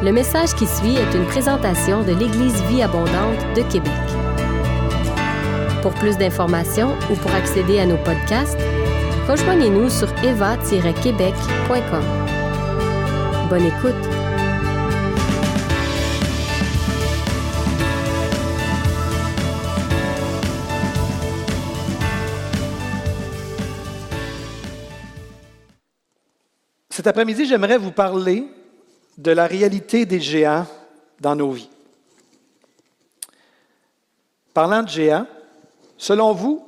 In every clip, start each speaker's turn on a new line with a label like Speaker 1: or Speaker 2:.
Speaker 1: Le message qui suit est une présentation de l'Église Vie Abondante de Québec. Pour plus d'informations ou pour accéder à nos podcasts, rejoignez-nous sur eva-québec.com. Bonne écoute!
Speaker 2: Cet après-midi, j'aimerais vous parler de la réalité des géants dans nos vies. Parlant de géants, selon vous,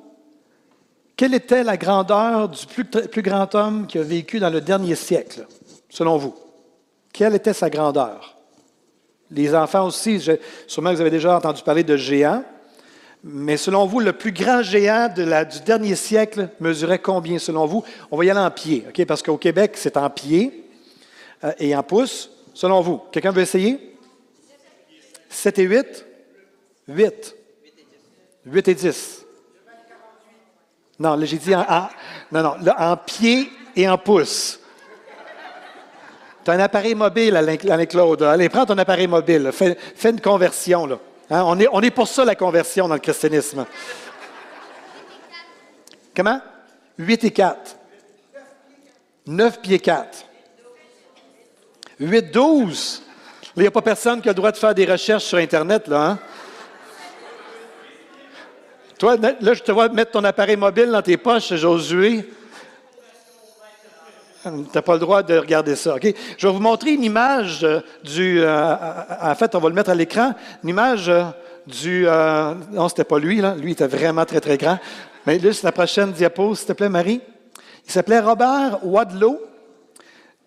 Speaker 2: quelle était la grandeur du plus, grand homme qui a vécu dans le dernier siècle, selon vous? Quelle était sa grandeur? Les enfants aussi, je, sûrement vous avez déjà entendu parler de géants, mais selon vous, le plus grand géant du dernier siècle mesurait combien selon vous? On va y aller en pied, parce qu'au Québec, c'est en pied euh, et en pouces. Selon vous, quelqu'un veut essayer? 7 et 8? 8. 8 et 10. Non, là, j'ai dit en, en, non, non, là, en pied et en pouces. Tu as un appareil mobile, Alain-Claude. Allez, prends ton appareil mobile. Fais, une conversion. Hein? On, est, on est pour ça, la conversion dans le christianisme. Comment? 8 et 4. 9 pieds 4. 8, 12. Il n'y a pas personne qui a le droit de faire des recherches sur Internet, là, hein? Toi, là, je te vois mettre ton appareil mobile dans tes poches, Josué. Tu n'as pas le droit de regarder ça. Je vais vous montrer une image du. Euh, en fait, on va le mettre à l'écran. Une image du. Euh, non, ce n'était pas lui, là. Lui, était vraiment très, très grand. Mais là, c'est la prochaine diapo, s'il te plaît, Marie. Il s'appelait Robert Wadlow.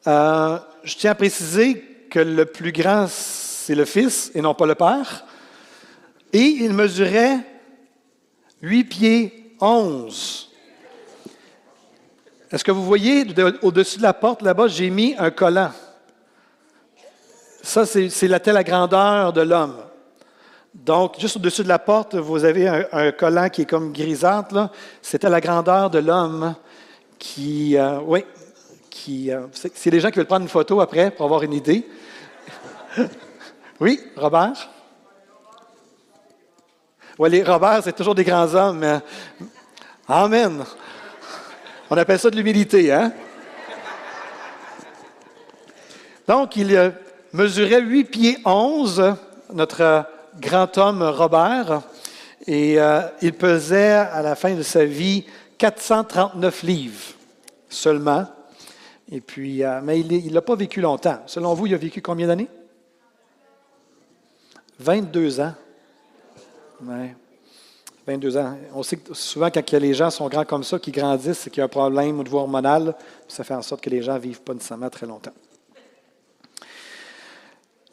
Speaker 2: Euh, je tiens à préciser que le plus grand, c'est le fils et non pas le père. Et il mesurait 8 pieds 11. Est-ce que vous voyez, au-dessus de la porte, là-bas, j'ai mis un collant. Ça, c'est la telle la grandeur de l'homme. Donc, juste au-dessus de la porte, vous avez un, collant qui est comme grisâtre. C'était la grandeur de l'homme qui, euh, oui, qui, euh, c'est des gens qui veulent prendre une photo après pour avoir une idée. oui, Robert? Oui, les Robert, c'est toujours des grands hommes. Amen. On appelle ça de l'humilité, hein? Donc, il euh, mesurait 8 pieds 11, notre grand homme Robert, et euh, il pesait à la fin de sa vie 439 livres seulement. Et puis, euh, mais il n'a pas vécu longtemps. Selon vous, il a vécu combien d'années? 22 ans. Ouais. 22 ans. On sait que souvent, quand les gens sont grands comme ça, qui grandissent, c'est qu'il y a un problème au niveau hormonal. Ça fait en sorte que les gens ne vivent pas nécessairement très longtemps.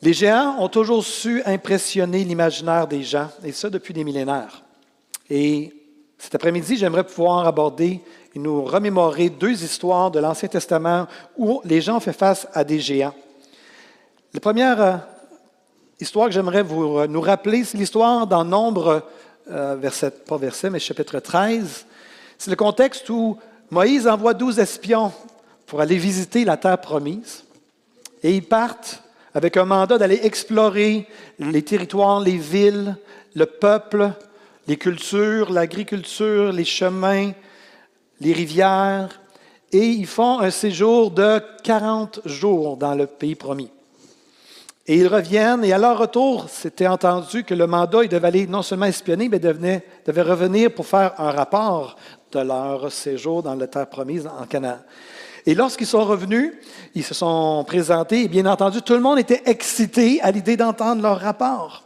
Speaker 2: Les géants ont toujours su impressionner l'imaginaire des gens, et ça depuis des millénaires. Et cet après-midi, j'aimerais pouvoir aborder et nous remémorer deux histoires de l'Ancien Testament où les gens ont fait face à des géants. La première euh, histoire que j'aimerais vous, euh, nous rappeler, c'est l'histoire dans Nombre, euh, verset, pas verset, mais chapitre 13. C'est le contexte où Moïse envoie douze espions pour aller visiter la terre promise. Et ils partent avec un mandat d'aller explorer les territoires, les villes, le peuple, les cultures, l'agriculture, les chemins, les rivières, et ils font un séjour de 40 jours dans le pays promis. Et ils reviennent, et à leur retour, c'était entendu que le mandat, ils devaient aller non seulement espionner, mais devaient, devaient revenir pour faire un rapport de leur séjour dans la terre promise en Canaan. Et lorsqu'ils sont revenus, ils se sont présentés, et bien entendu, tout le monde était excité à l'idée d'entendre leur rapport.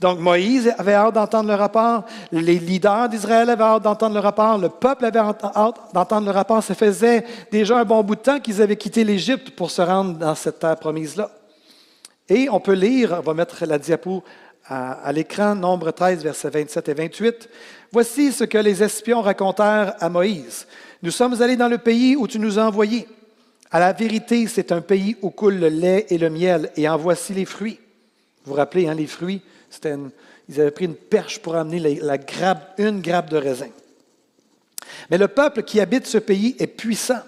Speaker 2: Donc Moïse avait hâte d'entendre le rapport, les leaders d'Israël avaient hâte d'entendre le rapport, le peuple avait hâte d'entendre le rapport. Ça faisait déjà un bon bout de temps qu'ils avaient quitté l'Égypte pour se rendre dans cette terre promise-là. Et on peut lire, on va mettre la diapo à, l'écran, Nombre 13, versets 27 et 28. Voici ce que les espions racontèrent à Moïse. Nous sommes allés dans le pays où tu nous as envoyés. À la vérité, c'est un pays où coule le lait et le miel, et en voici les fruits. Vous vous rappelez, hein, les fruits, ils avaient pris une perche pour amener la, une grappe de raisin. Mais le peuple qui habite ce pays est puissant.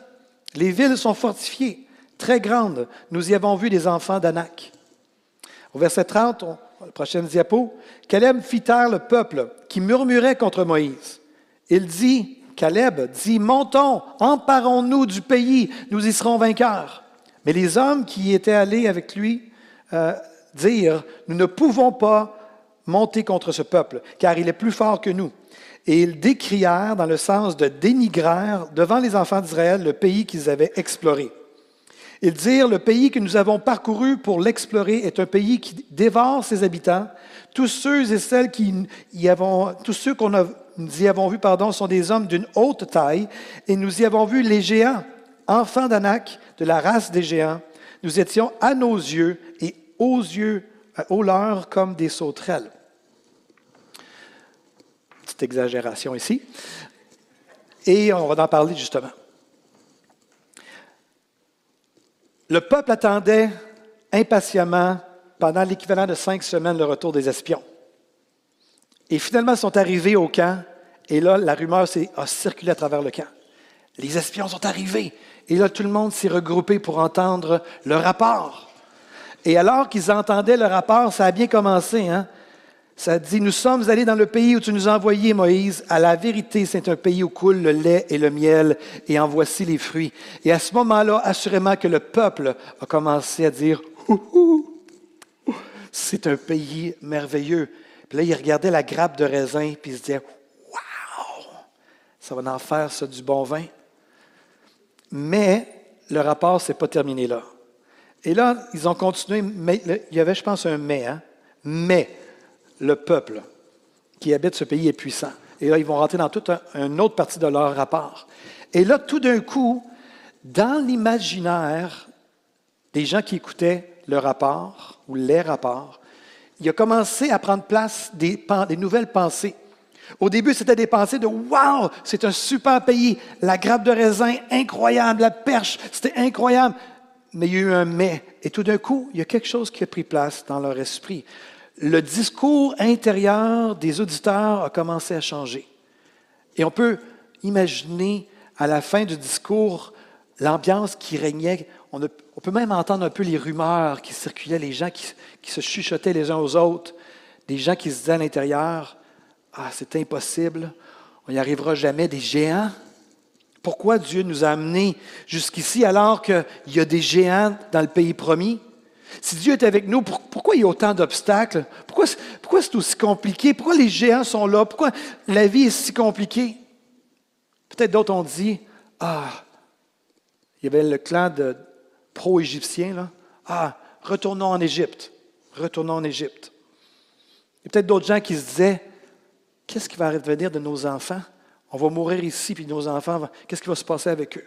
Speaker 2: Les villes sont fortifiées, très grandes. Nous y avons vu des enfants d'Anak. Au verset 30, la prochaine diapo, Caleb fit taire le peuple qui murmurait contre Moïse. Il dit, Caleb dit, montons, emparons-nous du pays, nous y serons vainqueurs. Mais les hommes qui étaient allés avec lui euh, dirent, nous ne pouvons pas monter contre ce peuple, car il est plus fort que nous. Et ils décrièrent dans le sens de dénigrer devant les enfants d'Israël le pays qu'ils avaient exploré. Ils dirent, le pays que nous avons parcouru pour l'explorer est un pays qui dévore ses habitants. Tous ceux et celles qui y avons, tous ceux qu'on nous y avons vus, pardon, sont des hommes d'une haute taille, et nous y avons vu les géants, enfants d'Anak, de la race des géants. Nous étions à nos yeux et aux yeux, aux leurs, comme des sauterelles. Exagération ici. Et on va en parler justement. Le peuple attendait impatiemment pendant l'équivalent de cinq semaines le retour des espions. Et finalement, ils sont arrivés au camp, et là, la rumeur a circulé à travers le camp. Les espions sont arrivés, et là, tout le monde s'est regroupé pour entendre le rapport. Et alors qu'ils entendaient le rapport, ça a bien commencé. Hein? Ça dit, nous sommes allés dans le pays où tu nous as envoyé, Moïse. À la vérité, c'est un pays où coule le lait et le miel, et en voici les fruits. Et à ce moment-là, assurément que le peuple a commencé à dire, c'est un pays merveilleux. Puis là, il regardait la grappe de raisin, puis il se disait, waouh, ça va en faire ça du bon vin. Mais le rapport ne s'est pas terminé là. Et là, ils ont continué, mais, il y avait, je pense, un mais. Hein? Mais le peuple qui habite ce pays est puissant. Et là, ils vont rentrer dans toute une autre partie de leur rapport. Et là, tout d'un coup, dans l'imaginaire des gens qui écoutaient le rapport ou les rapports, il a commencé à prendre place des, des nouvelles pensées. Au début, c'était des pensées de Waouh, c'est un super pays, la grappe de raisin, incroyable, la perche, c'était incroyable. Mais il y a eu un mais. Et tout d'un coup, il y a quelque chose qui a pris place dans leur esprit le discours intérieur des auditeurs a commencé à changer. Et on peut imaginer à la fin du discours l'ambiance qui régnait. On, peut même entendre un peu les rumeurs qui circulaient, les gens qui, se chuchotaient les uns aux autres, des gens qui se disaient à l'intérieur, Ah, c'est impossible, on n'y arrivera jamais, des géants. Pourquoi Dieu nous a amenés jusqu'ici alors qu'il y a des géants dans le pays promis? Si Dieu est avec nous, pourquoi il y a autant d'obstacles? Pourquoi, pourquoi c'est aussi compliqué? Pourquoi les géants sont là? Pourquoi la vie est si compliquée? Peut-être d'autres ont dit, ah, il y avait le clan de pro-égyptiens. Ah, retournons en Égypte. Retournons en Égypte. Il y a peut-être d'autres gens qui se disaient, qu'est-ce qui va advenir de nos enfants? On va mourir ici, puis nos enfants, qu'est-ce qui va se passer avec eux?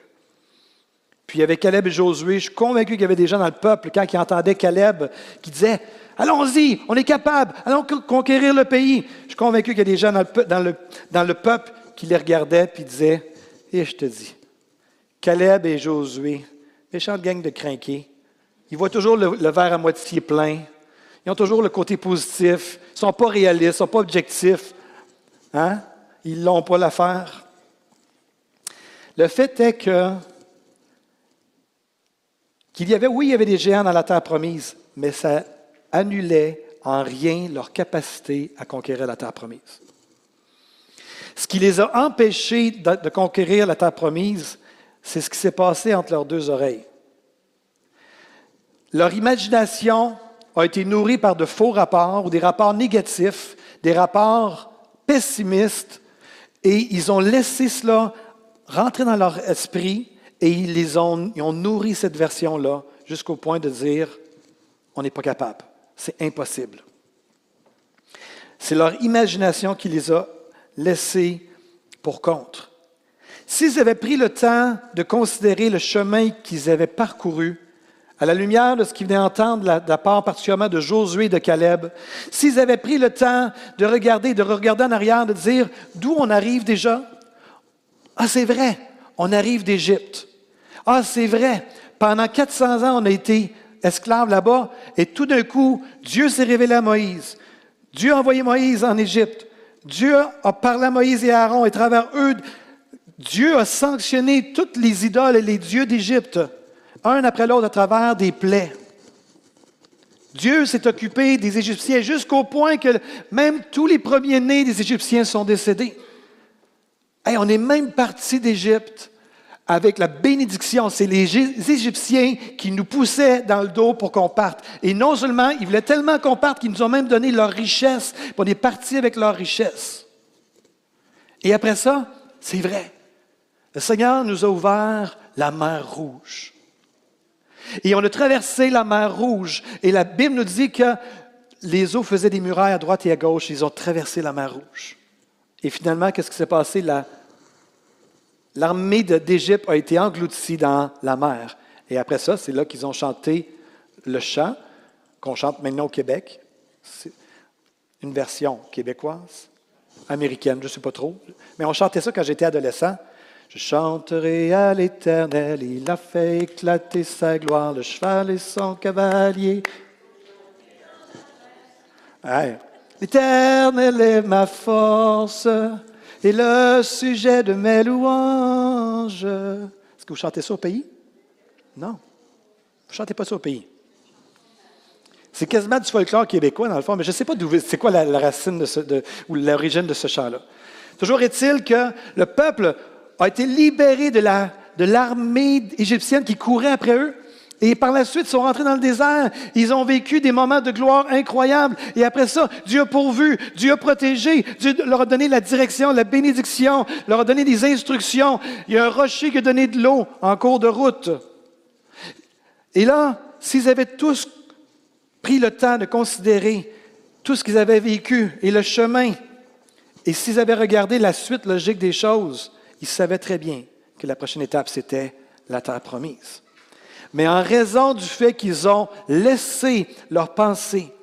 Speaker 2: Puis il y avait Caleb et Josué. Je suis convaincu qu'il y avait des gens dans le peuple, quand ils entendaient Caleb, qui disaient Allons-y, on est capable, allons conquérir le pays. Je suis convaincu qu'il y a des gens dans le, dans le, peuple qui les regardaient et disaient Et je te dis, Caleb et Josué, méchante gang de crinqués, ils voient toujours le, verre à moitié plein. Ils ont toujours le côté positif. Ils ne sont pas réalistes, ils ne sont pas objectifs. Hein? Ils n'ont pas l'affaire. Le fait est que qu'il y avait, oui, il y avait des géants dans la terre promise, mais ça annulait en rien leur capacité à conquérir la terre promise. Ce qui les a empêchés de, conquérir la terre promise, c'est ce qui s'est passé entre leurs deux oreilles. Leur imagination a été nourrie par de faux rapports ou des rapports négatifs, des rapports pessimistes, et ils ont laissé cela rentrer dans leur esprit et ils, les ont, ont nourri cette version-là jusqu'au point de dire, on n'est pas capable, c'est impossible. C'est leur imagination qui les a laissés pour contre. S'ils avaient pris le temps de considérer le chemin qu'ils avaient parcouru, à la lumière de ce qu'ils venaient entendre de la part particulièrement de Josué et de Caleb, s'ils avaient pris le temps de regarder, de regarder en arrière, de dire d'où on arrive déjà, ah c'est vrai, on arrive d'Égypte. Ah, c'est vrai, pendant 400 ans, on a été esclaves là-bas, et tout d'un coup, Dieu s'est révélé à Moïse. Dieu a envoyé Moïse en Égypte. Dieu a parlé à Moïse et à Aaron, et à travers eux, Dieu a sanctionné toutes les idoles et les dieux d'Égypte, un après l'autre à travers des plaies. Dieu s'est occupé des Égyptiens jusqu'au point que même tous les premiers-nés des Égyptiens sont décédés. on est même parti d'Égypte avec la bénédiction. C'est les Égyptiens qui nous poussaient dans le dos pour qu'on parte. Et non seulement, ils voulaient tellement qu'on parte qu'ils nous ont même donné leur richesse. On est avec leur richesse. Et après ça, c'est vrai. Le Seigneur nous a ouvert la mer rouge. Et on a traversé la mer Rouge. Et la Bible nous dit que les eaux faisaient des murailles à droite et à gauche. Ils ont traversé la mer Rouge. Et finalement, qu'est-ce qui s'est passé? L'armée d'Égypte a été engloutie dans la mer. Et après ça, c'est là qu'ils ont chanté le chant qu'on chante maintenant au Québec. C'est une version québécoise, américaine, je ne sais pas trop. Mais on chantait ça quand j'étais adolescent. Je chanterai à l'Éternel, il a fait éclater sa gloire, le cheval et son cavalier. L'Éternel est ma force et le sujet de mes louanges. Est-ce que vous chantez ça au pays? Non. Vous ne chantez pas ça au pays. C'est quasiment du folklore québécois, dans le fond, mais je ne sais pas d'où c'est quoi la, racine de ou l'origine de ce chant-là. Toujours est-il que le peuple a été libéré de, l'armée égyptienne qui courait après eux. Et par la suite, ils sont rentrés dans le désert. Ils ont vécu des moments de gloire incroyables. Et après ça, Dieu a pourvu, Dieu a protégé, Dieu leur a donné la direction, la bénédiction, leur a donné des instructions. Il y a un rocher qui a donné de l'eau en cours de route. Et là, s'ils avaient tous pris le temps de considérer tout ce qu'ils avaient vécu et le chemin, et s'ils avaient regardé la suite logique des choses, ils savaient très bien que la prochaine étape, c'était la terre promise. Mais en raison du fait qu'ils ont laissé leurs pensées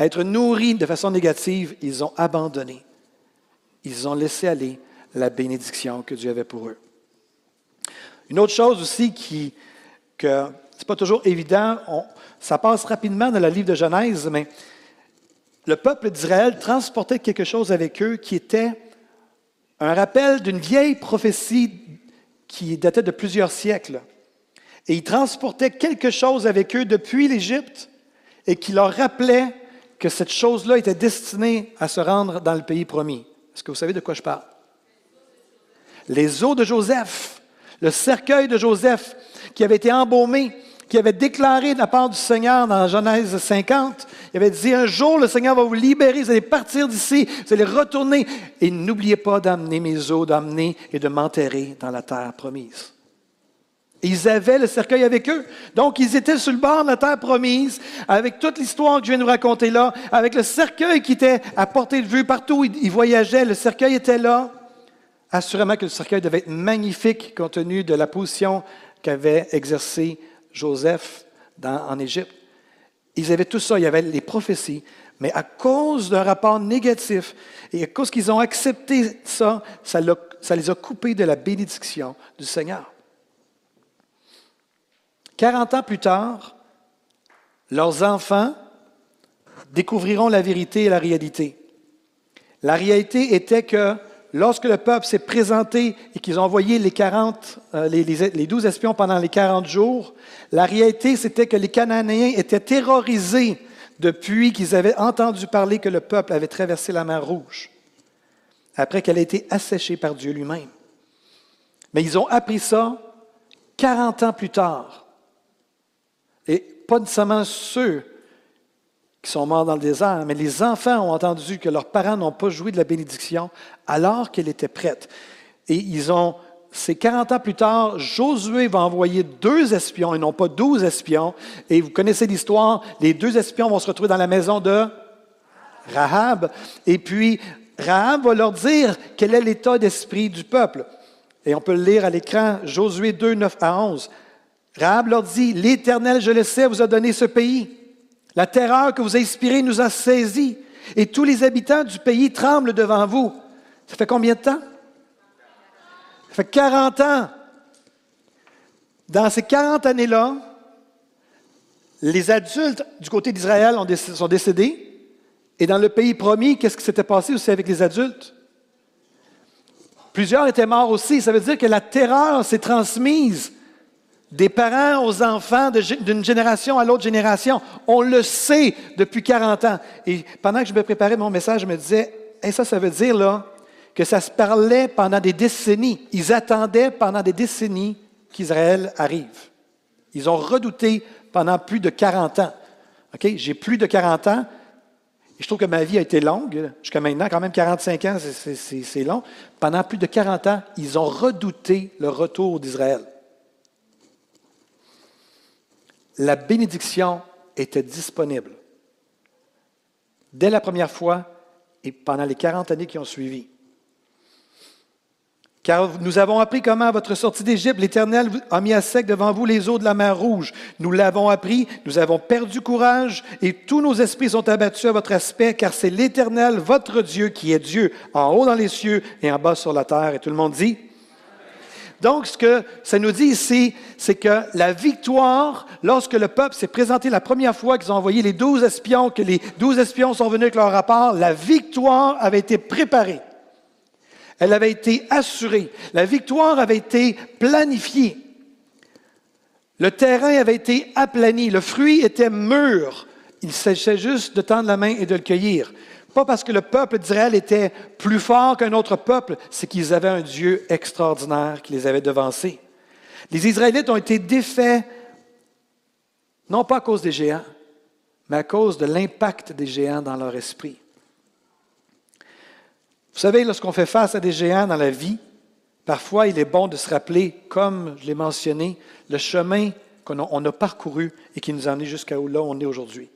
Speaker 2: être nourries de façon négative, ils ont abandonné. Ils ont laissé aller la bénédiction que Dieu avait pour eux. Une autre chose aussi qui, que c'est pas toujours évident, ça passe rapidement dans le livre de Genèse, mais le peuple d'Israël transportait quelque chose avec eux qui était un rappel d'une vieille prophétie qui datait de plusieurs siècles. Et ils transportaient quelque chose avec eux depuis l'Égypte et qui leur rappelait que cette chose-là était destinée à se rendre dans le pays promis. Est-ce que vous savez de quoi je parle? Les os de Joseph, le cercueil de Joseph qui avait été embaumé qui avait déclaré de la part du Seigneur dans Genèse 50. Il avait dit, un jour, le Seigneur va vous libérer, vous allez partir d'ici, vous allez retourner. Et n'oubliez pas d'amener mes eaux, d'amener et de m'enterrer dans la terre promise. Ils avaient le cercueil avec eux. Donc, ils étaient sur le bord de la terre promise, avec toute l'histoire que je viens de raconter là, avec le cercueil qui était à portée de vue partout où ils voyageaient. Le cercueil était là. Assurément que le cercueil devait être magnifique compte tenu de la position qu'avait exercée Joseph en Égypte. Ils avaient tout ça, il y avait les prophéties, mais à cause d'un rapport négatif et à cause qu'ils ont accepté ça, ça les a coupés de la bénédiction du Seigneur. 40 ans plus tard, leurs enfants découvriront la vérité et la réalité. La réalité était que lorsque le peuple s'est présenté et qu'ils ont envoyé les, 40, euh, les, les, 12 espions pendant les 40 jours, la réalité, c'était que les Cananéens étaient terrorisés depuis qu'ils avaient entendu parler que le peuple avait traversé la mer Rouge, après qu'elle ait été asséchée par Dieu lui-même. Mais ils ont appris ça 40 ans plus tard. Pas nécessairement ceux qui sont morts dans le désert, mais les enfants ont entendu que leurs parents n'ont pas joué de la bénédiction alors qu'elle était prête. Et ils ont, c'est 40 ans plus tard, Josué va envoyer deux espions et non pas douze espions. Et vous connaissez l'histoire, les deux espions vont se retrouver dans la maison de Rahab. Et puis, Rahab va leur dire quel est l'état d'esprit du peuple. Et on peut le lire à l'écran, Josué 2, 9 à 11. Rahab leur dit, L'Éternel, je le sais, vous a donné ce pays. La terreur que vous inspirez nous a saisis et tous les habitants du pays tremblent devant vous. Ça fait combien de temps? Ça fait 40 ans. Dans ces 40 années-là, les adultes du côté d'Israël sont décédés. Et dans le pays promis, qu'est-ce qui s'était passé aussi avec les adultes? Plusieurs étaient morts aussi. Ça veut dire que la terreur s'est transmise des parents aux enfants, d'une génération à l'autre génération. On le sait depuis 40 ans. Et pendant que je me préparais mon message, je me disais, et ça, ça veut dire là, que ça se parlait pendant des décennies. Ils attendaient pendant des décennies qu'Israël arrive. Ils ont redouté pendant plus de 40 ans. OK? J'ai plus de 40 ans. Je trouve que ma vie a été longue. Jusqu'à maintenant, quand même 45 ans, c'est long. Pendant plus de 40 ans, ils ont redouté le retour d'Israël. La bénédiction était disponible dès la première fois et pendant les 40 années qui ont suivi. Car nous avons appris comment, à votre sortie d'Égypte, l'Éternel a mis à sec devant vous les eaux de la mer Rouge. Nous l'avons appris, nous avons perdu courage, et tous nos esprits sont abattus à votre aspect, car c'est l'Éternel, votre Dieu, qui est Dieu, en haut dans les cieux et en bas sur la terre. Et tout le monde dit donc, ce que ça nous dit ici, c'est que la victoire, lorsque le peuple s'est présenté la première fois qu'ils ont envoyé les douze espions, que les douze espions sont venus avec leur rapport, la victoire avait été préparée. Elle avait été assurée. La victoire avait été planifiée. Le terrain avait été aplani. Le fruit était mûr. Il s'agissait juste de tendre la main et de le cueillir. Pas parce que le peuple d'Israël était plus fort qu'un autre peuple, c'est qu'ils avaient un Dieu extraordinaire qui les avait devancés. Les Israélites ont été défaits, non pas à cause des géants, mais à cause de l'impact des géants dans leur esprit. Vous savez, lorsqu'on fait face à des géants dans la vie, parfois il est bon de se rappeler, comme je l'ai mentionné, le chemin qu'on a parcouru et qui nous a amenés jusqu'à là où on est aujourd'hui.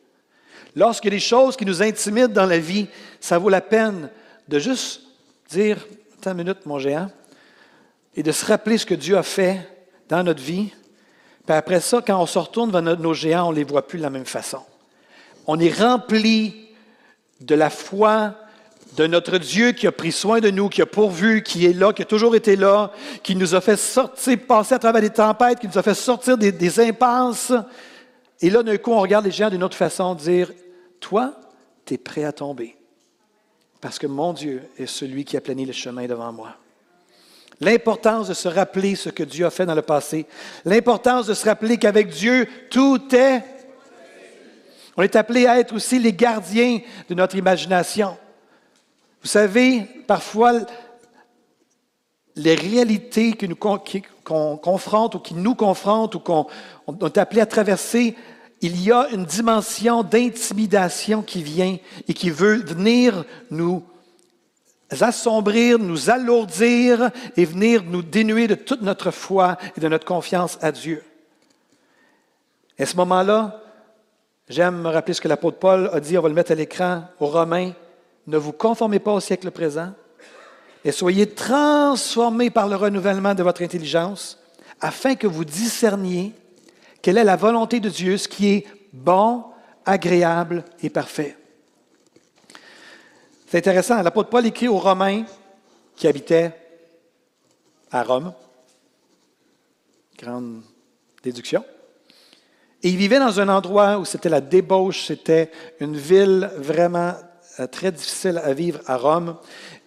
Speaker 2: Lorsqu'il y a des choses qui nous intimident dans la vie, ça vaut la peine de juste dire, attends une minute, mon géant, et de se rappeler ce que Dieu a fait dans notre vie. Puis après ça, quand on se retourne vers nos géants, on ne les voit plus de la même façon. On est rempli de la foi de notre Dieu qui a pris soin de nous, qui a pourvu, qui est là, qui a toujours été là, qui nous a fait sortir, passer à travers des tempêtes, qui nous a fait sortir des, des impasses. Et là, d'un coup, on regarde les géants d'une autre façon, dire, toi, tu es prêt à tomber. Parce que mon Dieu est celui qui a plané le chemin devant moi. L'importance de se rappeler ce que Dieu a fait dans le passé. L'importance de se rappeler qu'avec Dieu, tout est. On est appelé à être aussi les gardiens de notre imagination. Vous savez, parfois, les réalités qui nous confrontent ou qui nous confrontent ou qu'on est appelé à traverser il y a une dimension d'intimidation qui vient et qui veut venir nous assombrir, nous alourdir et venir nous dénuer de toute notre foi et de notre confiance à Dieu. Et à ce moment-là, j'aime me rappeler ce que l'apôtre Paul a dit, on va le mettre à l'écran, aux Romains, ne vous conformez pas au siècle présent et soyez transformés par le renouvellement de votre intelligence afin que vous discerniez quelle est la volonté de Dieu, ce qui est bon, agréable et parfait? C'est intéressant, l'apôtre Paul écrit aux Romains qui habitaient à Rome. Grande déduction. Et ils vivaient dans un endroit où c'était la débauche, c'était une ville vraiment euh, très difficile à vivre à Rome.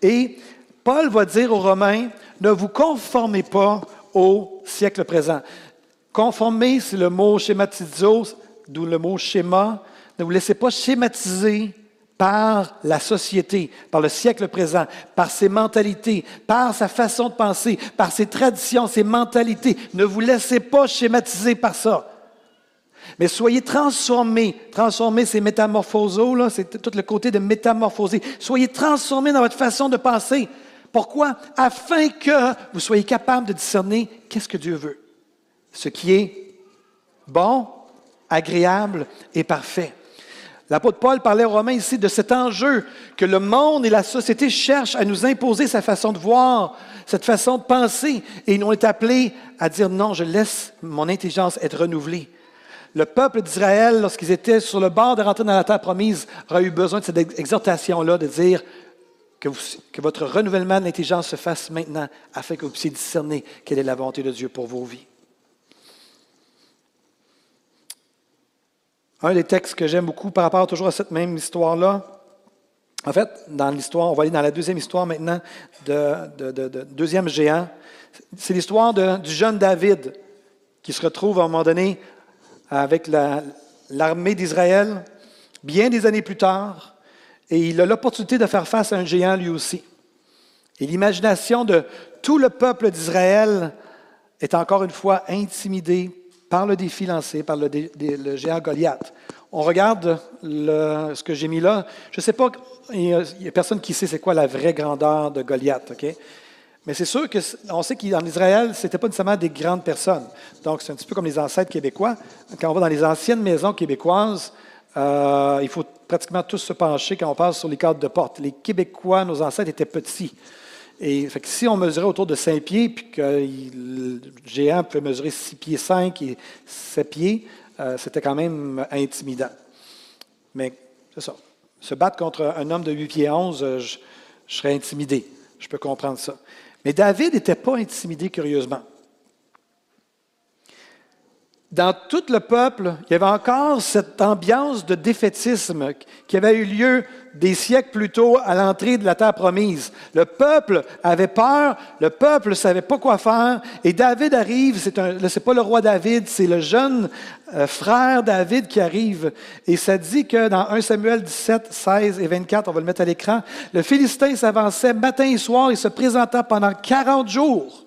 Speaker 2: Et Paul va dire aux Romains, ne vous conformez pas au siècle présent. Conformer, c'est le mot schématizo, d'où le mot schéma. Ne vous laissez pas schématiser par la société, par le siècle présent, par ses mentalités, par sa façon de penser, par ses traditions, ses mentalités. Ne vous laissez pas schématiser par ça. Mais soyez transformés. Transformés, c'est métamorphoso, c'est tout le côté de métamorphoser. Soyez transformés dans votre façon de penser. Pourquoi? Afin que vous soyez capable de discerner qu'est-ce que Dieu veut ce qui est bon, agréable et parfait. L'apôtre Paul parlait aux Romains ici de cet enjeu que le monde et la société cherchent à nous imposer sa façon de voir, cette façon de penser, et ont été appelés à dire non, je laisse mon intelligence être renouvelée. Le peuple d'Israël, lorsqu'ils étaient sur le bord de rentrer dans la terre promise, aura eu besoin de cette exhortation-là, de dire que, que votre renouvellement de l'intelligence se fasse maintenant, afin que vous puissiez discerner quelle est la volonté de Dieu pour vos vies. Un des textes que j'aime beaucoup par rapport toujours à cette même histoire-là, en fait, dans l'histoire, on va aller dans la deuxième histoire maintenant, de, deuxième géant. C'est l'histoire du jeune David. qui se retrouve à un moment donné avec l'armée d'Israël, bien des années plus tard, et il a l'opportunité de faire face à un géant lui aussi. Et l'imagination de tout le peuple d'Israël est encore une fois intimidée par le défi lancé par le, géant Goliath. On regarde ce que j'ai mis là. Je ne sais pas, il n'y a, personne qui sait c'est quoi la vraie grandeur de Goliath, OK? Mais c'est sûr qu'on sait qu'en Israël, ce n'était pas nécessairement des grandes personnes. Donc, c'est un petit peu comme les ancêtres québécois. Quand on va dans les anciennes maisons québécoises, euh, il faut pratiquement tous se pencher quand on passe sur les cadres de porte. Les Québécois, nos ancêtres, étaient petits. Et si on mesurait autour de 5 pieds, puis que le géant pouvait mesurer 6 pieds 5 et 7 pieds, euh, c'était quand même intimidant. Mais c'est ça. Se battre contre un homme de 8 pieds 11, euh, je, je serais intimidé. Je peux comprendre ça. Mais David n'était pas intimidé, curieusement dans tout le peuple, il y avait encore cette ambiance de défaitisme qui avait eu lieu des siècles plus tôt à l'entrée de la terre promise. Le peuple avait peur, le peuple ne savait pas quoi faire, et David arrive, ce n'est pas le roi David, c'est le jeune euh, frère David qui arrive. Et ça dit que dans 1 Samuel 17, 16 et 24, on va le mettre à l'écran, le Philistin s'avançait matin et soir et se présenta pendant 40 jours.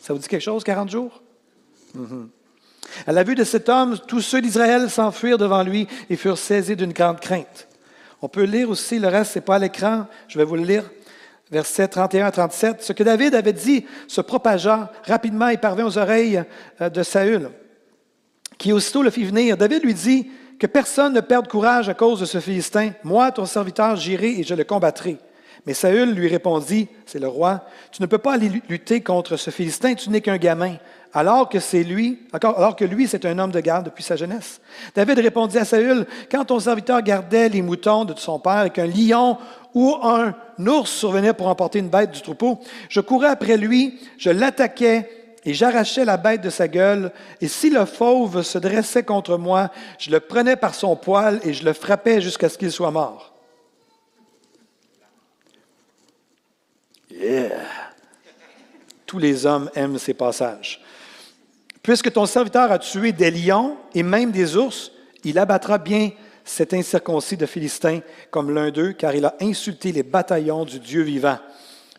Speaker 2: Ça vous dit quelque chose, 40 jours? Mm-hmm. À la vue de cet homme, tous ceux d'Israël s'enfuirent devant lui et furent saisis d'une grande crainte. On peut lire aussi, le reste, ce n'est pas à l'écran, je vais vous le lire, versets 31 à 37. Ce que David avait dit se propagea rapidement et parvint aux oreilles euh, de Saül, qui aussitôt le fit venir. David lui dit que personne ne perde courage à cause de ce Philistin. Moi, ton serviteur, j'irai et je le combattrai. Mais Saül lui répondit, c'est le roi, tu ne peux pas aller lutter contre ce Philistin, tu n'es qu'un gamin alors que c'est lui, alors que lui, c'est un homme de garde depuis sa jeunesse. David répondit à Saül, quand ton serviteur gardait les moutons de son père et qu'un lion ou un ours survenait pour emporter une bête du troupeau, je courais après lui, je l'attaquais et j'arrachais la bête de sa gueule, et si le fauve se dressait contre moi, je le prenais par son poil et je le frappais jusqu'à ce qu'il soit mort. Tous les hommes aiment ces passages. Puisque ton serviteur a tué des lions et même des ours, il abattra bien cet incirconcis de Philistins comme l'un d'eux, car il a insulté les bataillons du Dieu vivant.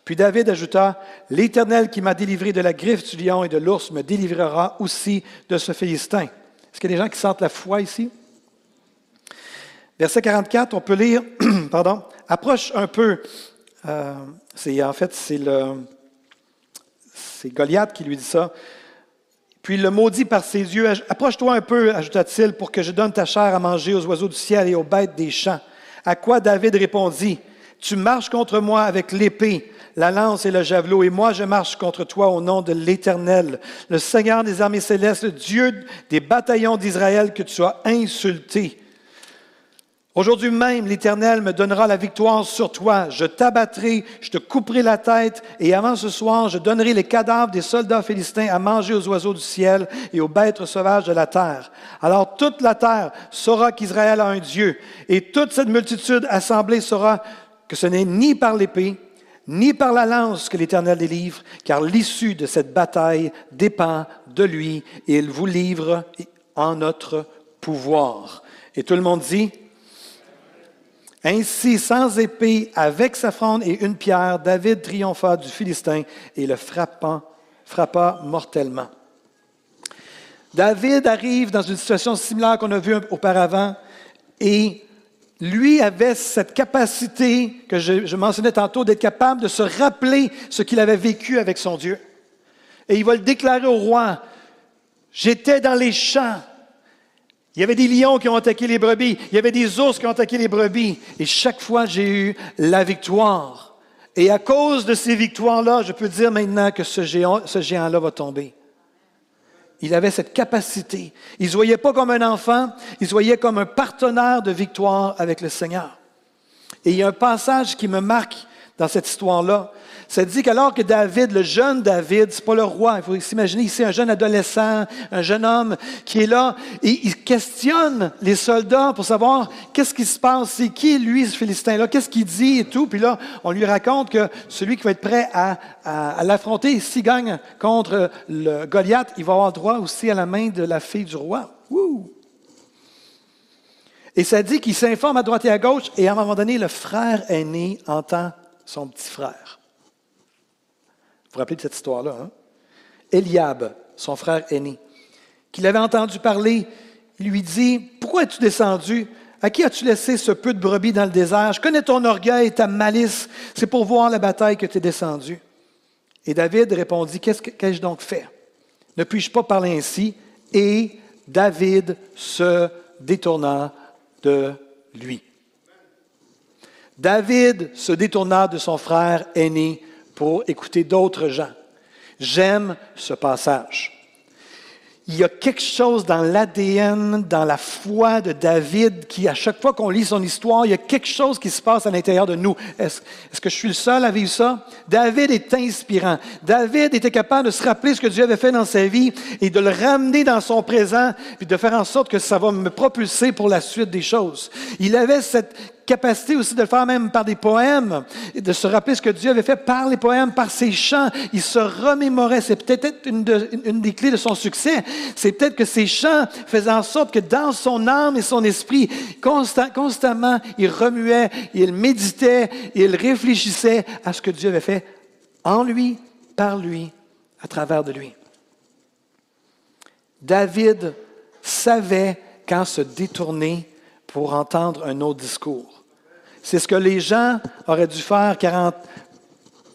Speaker 2: Puis David ajouta, L'Éternel qui m'a délivré de la griffe du lion et de l'ours me délivrera aussi de ce Philistin. Est-ce qu'il y a des gens qui sentent la foi ici? Verset 44, on peut lire, pardon, approche un peu, euh, en fait, c'est Goliath qui lui dit ça. Puis le maudit par ses yeux. Approche-toi un peu, ajouta-t-il, pour que je donne ta chair à manger aux oiseaux du ciel et aux bêtes des champs. À quoi David répondit, Tu marches contre moi avec l'épée, la lance et le javelot, et moi je marche contre toi au nom de l'Éternel, le Seigneur des armées célestes, le Dieu des bataillons d'Israël que tu as insulté. Aujourd'hui même, l'Éternel me donnera la victoire sur toi. Je t'abattrai, je te couperai la tête, et avant ce soir, je donnerai les cadavres des soldats philistins à manger aux oiseaux du ciel et aux bêtes sauvages de la terre. Alors toute la terre saura qu'Israël a un Dieu, et toute cette multitude assemblée saura que ce n'est ni par l'épée, ni par la lance que l'Éternel délivre, car l'issue de cette bataille dépend de lui, et il vous livre en notre pouvoir. Et tout le monde dit, ainsi, sans épée, avec sa fronde et une pierre, David triompha du Philistin et le frappa, frappa mortellement. David arrive dans une situation similaire qu'on a vue auparavant et lui avait cette capacité que je, je mentionnais tantôt d'être capable de se rappeler ce qu'il avait vécu avec son Dieu. Et il va le déclarer au roi. J'étais dans les champs il y avait des lions qui ont attaqué les brebis. Il y avait des ours qui ont attaqué les brebis. Et chaque fois, j'ai eu la victoire. Et à cause de ces victoires-là, je peux dire maintenant que ce géant, ce géant-là va tomber. Il avait cette capacité. Il ne se voyait pas comme un enfant, il se voyait comme un partenaire de victoire avec le Seigneur. Et il y a un passage qui me marque dans cette histoire-là. Ça dit qu'alors que David, le jeune David, c'est pas le roi, il faut s'imaginer ici un jeune adolescent, un jeune homme qui est là, et il questionne les soldats pour savoir qu'est-ce qui se passe, c'est qui lui, ce Philistin-là, qu'est-ce qu'il dit et tout. Puis là, on lui raconte que celui qui va être prêt à, l'affronter, s'il gagne contre le Goliath, il va avoir droit aussi à la main de la fille du roi. Et ça dit qu'il s'informe à droite et à gauche, et à un moment donné, le frère aîné entend son petit frère. Vous vous rappelez de cette histoire-là, hein? Eliab, son frère aîné, qui l'avait entendu parler, il lui dit Pourquoi es-tu descendu? À qui as-tu laissé ce peu de brebis dans le désert? Je connais ton orgueil et ta malice. C'est pour voir la bataille que tu es descendu. Et David répondit qu'ai-je donc fait? Ne puis-je pas parler ainsi Et David se détourna de lui. David se détourna de son frère aîné pour écouter d'autres gens. J'aime ce passage. Il y a quelque chose dans l'ADN, dans la foi de David, qui, à chaque fois qu'on lit son histoire, il y a quelque chose qui se passe à l'intérieur de nous. Est-ce, que je suis le seul à vivre ça? David est inspirant. David était capable de se rappeler ce que Dieu avait fait dans sa vie et de le ramener dans son présent, puis de faire en sorte que ça va me propulser pour la suite des choses. Il avait cette capacité aussi de le faire même par des poèmes, de se rappeler ce que Dieu avait fait par les poèmes, par ses chants. Il se remémorait. C'est peut-être une, une, des clés de son succès. C'est peut-être que ses chants faisaient en sorte que dans son âme et son esprit, constamment, il remuait, il méditait, il réfléchissait à ce que Dieu avait fait en lui, par lui, à travers de lui. David savait quand se détourner pour entendre un autre discours. C'est ce que les gens auraient dû faire 40,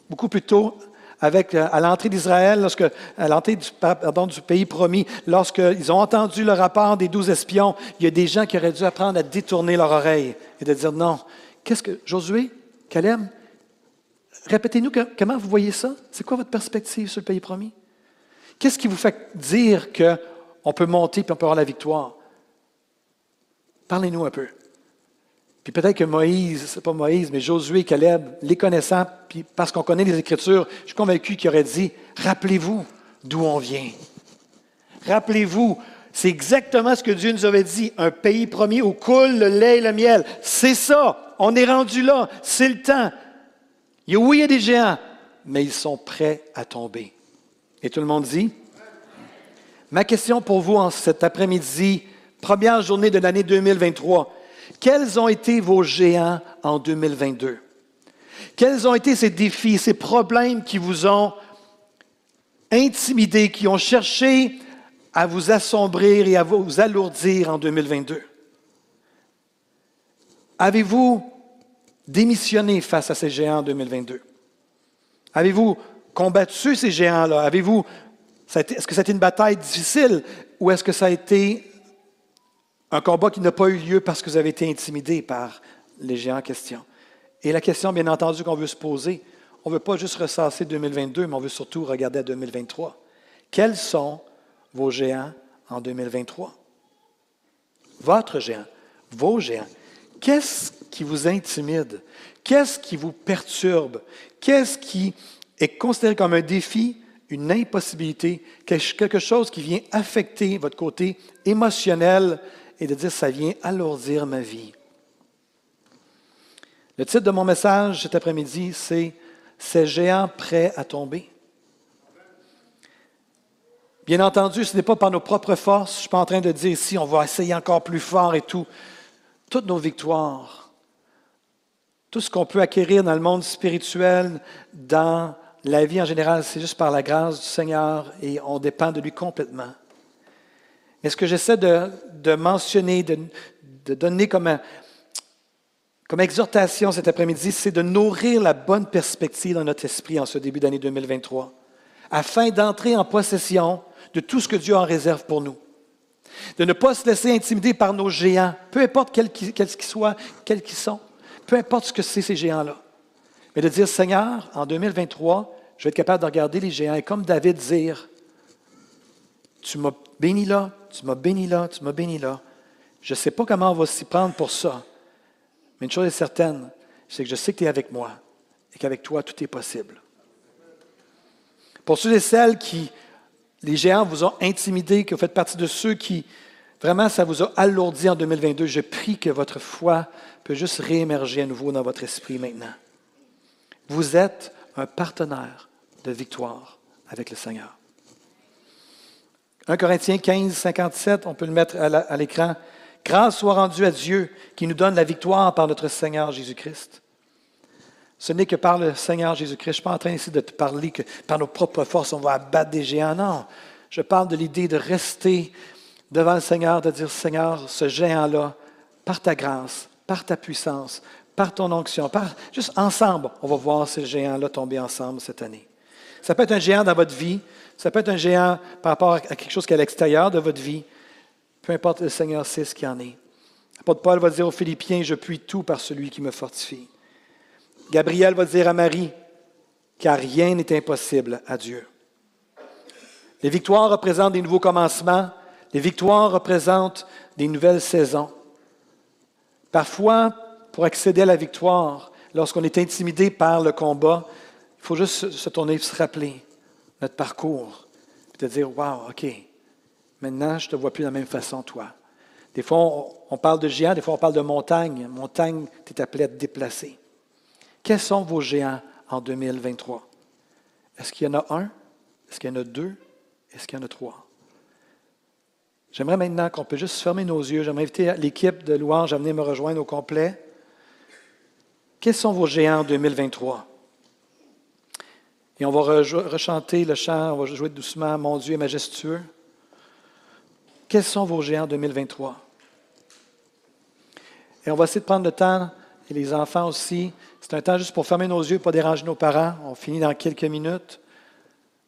Speaker 2: beaucoup plus tôt euh, à l'entrée d'Israël, lorsque, à l'entrée du, du pays promis, lorsqu'ils ont entendu le rapport des douze espions, il y a des gens qui auraient dû apprendre à détourner leur oreille et de dire non. Qu'est-ce que, Josué, Caleb, répétez-nous comment vous voyez ça? C'est quoi votre perspective sur le pays promis? Qu'est-ce qui vous fait dire qu'on peut monter et on peut avoir la victoire? Parlez-nous un peu. Puis peut-être que Moïse, c'est pas Moïse, mais Josué, Caleb, les connaissant, puis parce qu'on connaît les Écritures, je suis convaincu qu'il aurait dit Rappelez-vous d'où on vient. Rappelez-vous, c'est exactement ce que Dieu nous avait dit un pays promis où coule le lait et le miel. C'est ça. On est rendu là. C'est le temps. A, oui, il y a des géants, mais ils sont prêts à tomber. Et tout le monde dit Ma question pour vous en cet après-midi, première journée de l'année 2023. Quels ont été vos géants en 2022? Quels ont été ces défis, ces problèmes qui vous ont intimidé, qui ont cherché à vous assombrir et à vous alourdir en 2022? Avez-vous démissionné face à ces géants en 2022? Avez-vous combattu ces géants-là? Avez-vous, est-ce que ça a été une bataille difficile ou est-ce que ça a été un combat qui n'a pas eu lieu parce que vous avez été intimidé par les géants en question. Et la question, bien entendu, qu'on veut se poser, on ne veut pas juste ressasser 2022, mais on veut surtout regarder à 2023. Quels sont vos géants en 2023? Votre géant, vos géants. Qu'est-ce qui vous intimide? Qu'est-ce qui vous perturbe? Qu'est-ce qui est considéré comme un défi, une impossibilité, quelque chose qui vient affecter votre côté émotionnel, et de dire ça vient alourdir ma vie. Le titre de mon message cet après-midi, c'est Ces géants prêts à tomber. Bien entendu, ce n'est pas par nos propres forces. Je ne suis pas en train de dire ici, on va essayer encore plus fort et tout. Toutes nos victoires, tout ce qu'on peut acquérir dans le monde spirituel, dans la vie en général, c'est juste par la grâce du Seigneur et on dépend de lui complètement. Mais ce que j'essaie de, mentionner, de, donner comme, exhortation cet après-midi, c'est de nourrir la bonne perspective dans notre esprit en ce début d'année 2023, afin d'entrer en possession de tout ce que Dieu en réserve pour nous. De ne pas se laisser intimider par nos géants, peu importe quels qu'ils soient, quels qu'ils sont, peu importe ce que c'est ces géants-là. Mais de dire, Seigneur, en 2023, je vais être capable de regarder les géants et comme David dire, tu m'as béni là, tu m'as béni là, tu m'as béni là. Je ne sais pas comment on va s'y prendre pour ça. Mais une chose est certaine, c'est que je sais que tu es avec moi et qu'avec toi, tout est possible. Pour ceux et celles qui, les géants vous ont intimidé, que vous faites partie de ceux qui, vraiment, ça vous a alourdi en 2022, je prie que votre foi peut juste réémerger à nouveau dans votre esprit maintenant. Vous êtes un partenaire de victoire avec le Seigneur. 1 Corinthiens 15, 57, on peut le mettre à l'écran. Grâce soit rendue à Dieu qui nous donne la victoire par notre Seigneur Jésus-Christ. Ce n'est que par le Seigneur Jésus-Christ. Je ne suis pas en train ici de te parler que par nos propres forces, on va abattre des géants. Non, je parle de l'idée de rester devant le Seigneur, de dire, Seigneur, ce géant-là, par ta grâce, par ta puissance, par ton onction, par, juste ensemble, on va voir ces géants-là tomber ensemble cette année. Ça peut être un géant dans votre vie, ça peut être un géant par rapport à quelque chose qui est à l'extérieur de votre vie. Peu importe, le Seigneur sait ce qu'il en est. L'apôtre Paul va dire aux Philippiens, je puis tout par celui qui me fortifie. Gabriel va dire à Marie, car rien n'est impossible à Dieu. Les victoires représentent des nouveaux commencements. Les victoires représentent des nouvelles saisons. Parfois, pour accéder à la victoire, lorsqu'on est intimidé par le combat, il faut juste se tourner et se rappeler notre parcours, et te dire, wow, OK, maintenant je ne te vois plus de la même façon, toi. Des fois, on, parle de géants, des fois, on parle de montagne. Montagne, tu es appelé à te déplacer. Quels sont vos géants en 2023? Est-ce qu'il y en a un? Est-ce qu'il y en a deux? Est-ce qu'il y en a trois? J'aimerais maintenant qu'on peut juste fermer nos yeux. J'aimerais inviter l'équipe de louange à venir me rejoindre au complet. Quels sont vos géants en 2023? Et on va rechanter le chant, on va jouer doucement Mon Dieu est majestueux. Quels sont vos géants en 2023? Et on va essayer de prendre le temps, et les enfants aussi. C'est un temps juste pour fermer nos yeux, pas déranger nos parents. On finit dans quelques minutes.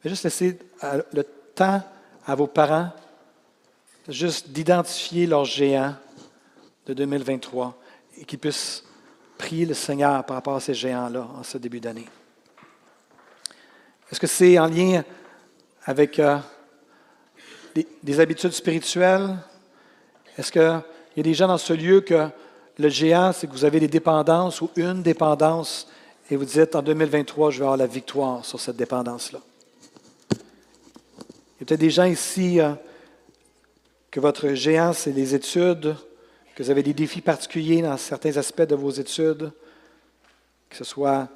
Speaker 2: Mais juste laisser euh, le temps à vos parents, juste d'identifier leurs géants de 2023 et qu'ils puissent prier le Seigneur par rapport à ces géants-là en ce début d'année. Est-ce que c'est en lien avec euh, des, habitudes spirituelles? Est-ce qu'il y a des gens dans ce lieu que le géant, c'est que vous avez des dépendances ou une dépendance et vous dites en 2023, je vais avoir la victoire sur cette dépendance-là? Il y a peut-être des gens ici euh, que votre géant, c'est les études, que vous avez des défis particuliers dans certains aspects de vos études, que ce soit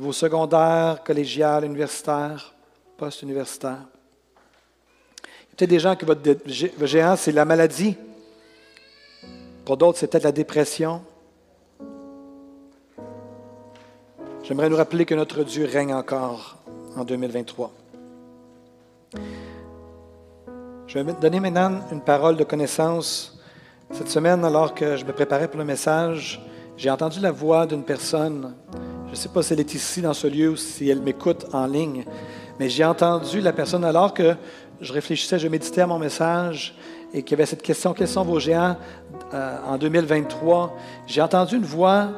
Speaker 2: vos secondaires, collégiales, universitaires, post-universitaires. Il y a peut-être des gens que votre géant, c'est la maladie. Pour d'autres, c'est peut-être la dépression. J'aimerais nous rappeler que notre Dieu règne encore en 2023. Je vais donner maintenant une parole de connaissance. Cette semaine, alors que je me préparais pour le message, j'ai entendu la voix d'une personne je ne sais pas si elle est ici dans ce lieu ou si elle m'écoute en ligne, mais j'ai entendu la personne alors que je réfléchissais, je méditais à mon message et qu'il y avait cette question, quels sont vos géants euh, en 2023? J'ai entendu une voix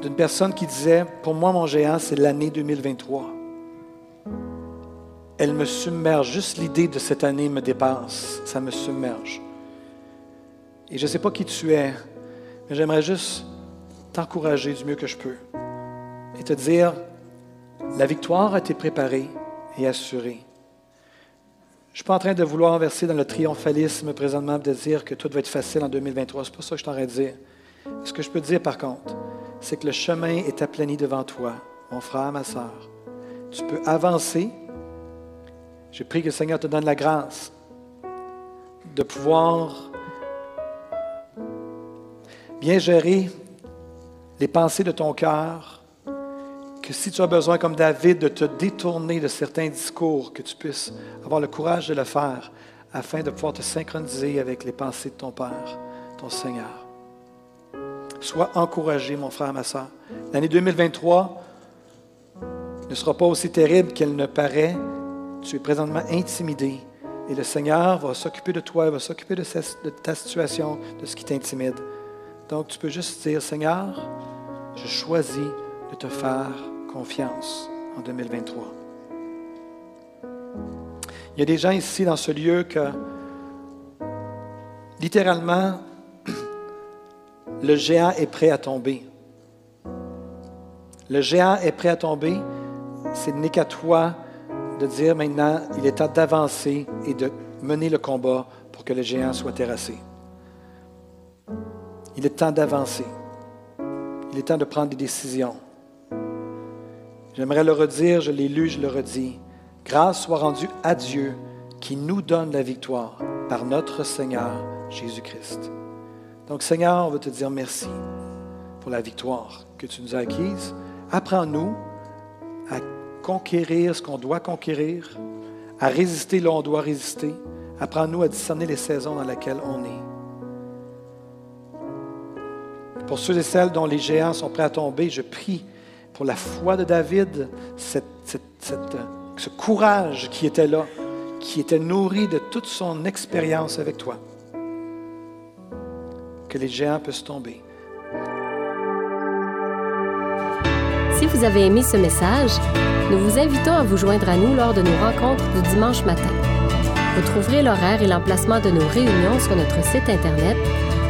Speaker 2: d'une personne qui disait, pour moi, mon géant, c'est l'année 2023. Elle me submerge. Juste l'idée de cette année me dépasse. Ça me submerge. Et je ne sais pas qui tu es, mais j'aimerais juste t'encourager du mieux que je peux et te dire, la victoire a été préparée et assurée. Je ne suis pas en train de vouloir verser dans le triomphalisme présentement de dire que tout va être facile en 2023. Ce n'est pas ça que je t'aurais de dire. Ce que je peux te dire par contre, c'est que le chemin est aplani devant toi, mon frère, ma soeur. Tu peux avancer. Je prie que le Seigneur te donne la grâce de pouvoir bien gérer les pensées de ton cœur, si tu as besoin, comme David, de te détourner de certains discours, que tu puisses avoir le courage de le faire afin de pouvoir te synchroniser avec les pensées de ton Père, ton Seigneur. Sois encouragé, mon frère, ma soeur. L'année 2023 ne sera pas aussi terrible qu'elle ne paraît. Tu es présentement intimidé. Et le Seigneur va s'occuper de toi, va s'occuper de, de ta situation, de ce qui t'intimide. Donc, tu peux juste dire, Seigneur, je choisis de te faire confiance en 2023. Il y a des gens ici dans ce lieu que, littéralement, le géant est prêt à tomber. Le géant est prêt à tomber. Ce n'est qu'à toi de dire maintenant, il est temps d'avancer et de mener le combat pour que le géant soit terrassé. Il est temps d'avancer. Il est temps de prendre des décisions. J'aimerais le redire, je l'ai lu, je le redis. Grâce soit rendue à Dieu qui nous donne la victoire par notre Seigneur Jésus-Christ. Donc Seigneur, on veut te dire merci pour la victoire que tu nous as acquise. Apprends-nous à conquérir ce qu'on doit conquérir, à résister là où on doit résister. Apprends-nous à discerner les saisons dans lesquelles on est. Pour ceux et celles dont les géants sont prêts à tomber, je prie pour la foi de David, ce courage qui était là, qui était nourri de toute son expérience avec toi. Que les géants puissent tomber.
Speaker 1: Si vous avez aimé ce message, nous vous invitons à vous joindre à nous lors de nos rencontres du dimanche matin. Vous trouverez l'horaire et l'emplacement de nos réunions sur notre site internet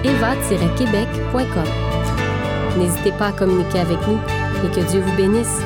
Speaker 1: eva-québec.com. N'hésitez pas à communiquer avec nous et que Dieu vous bénisse.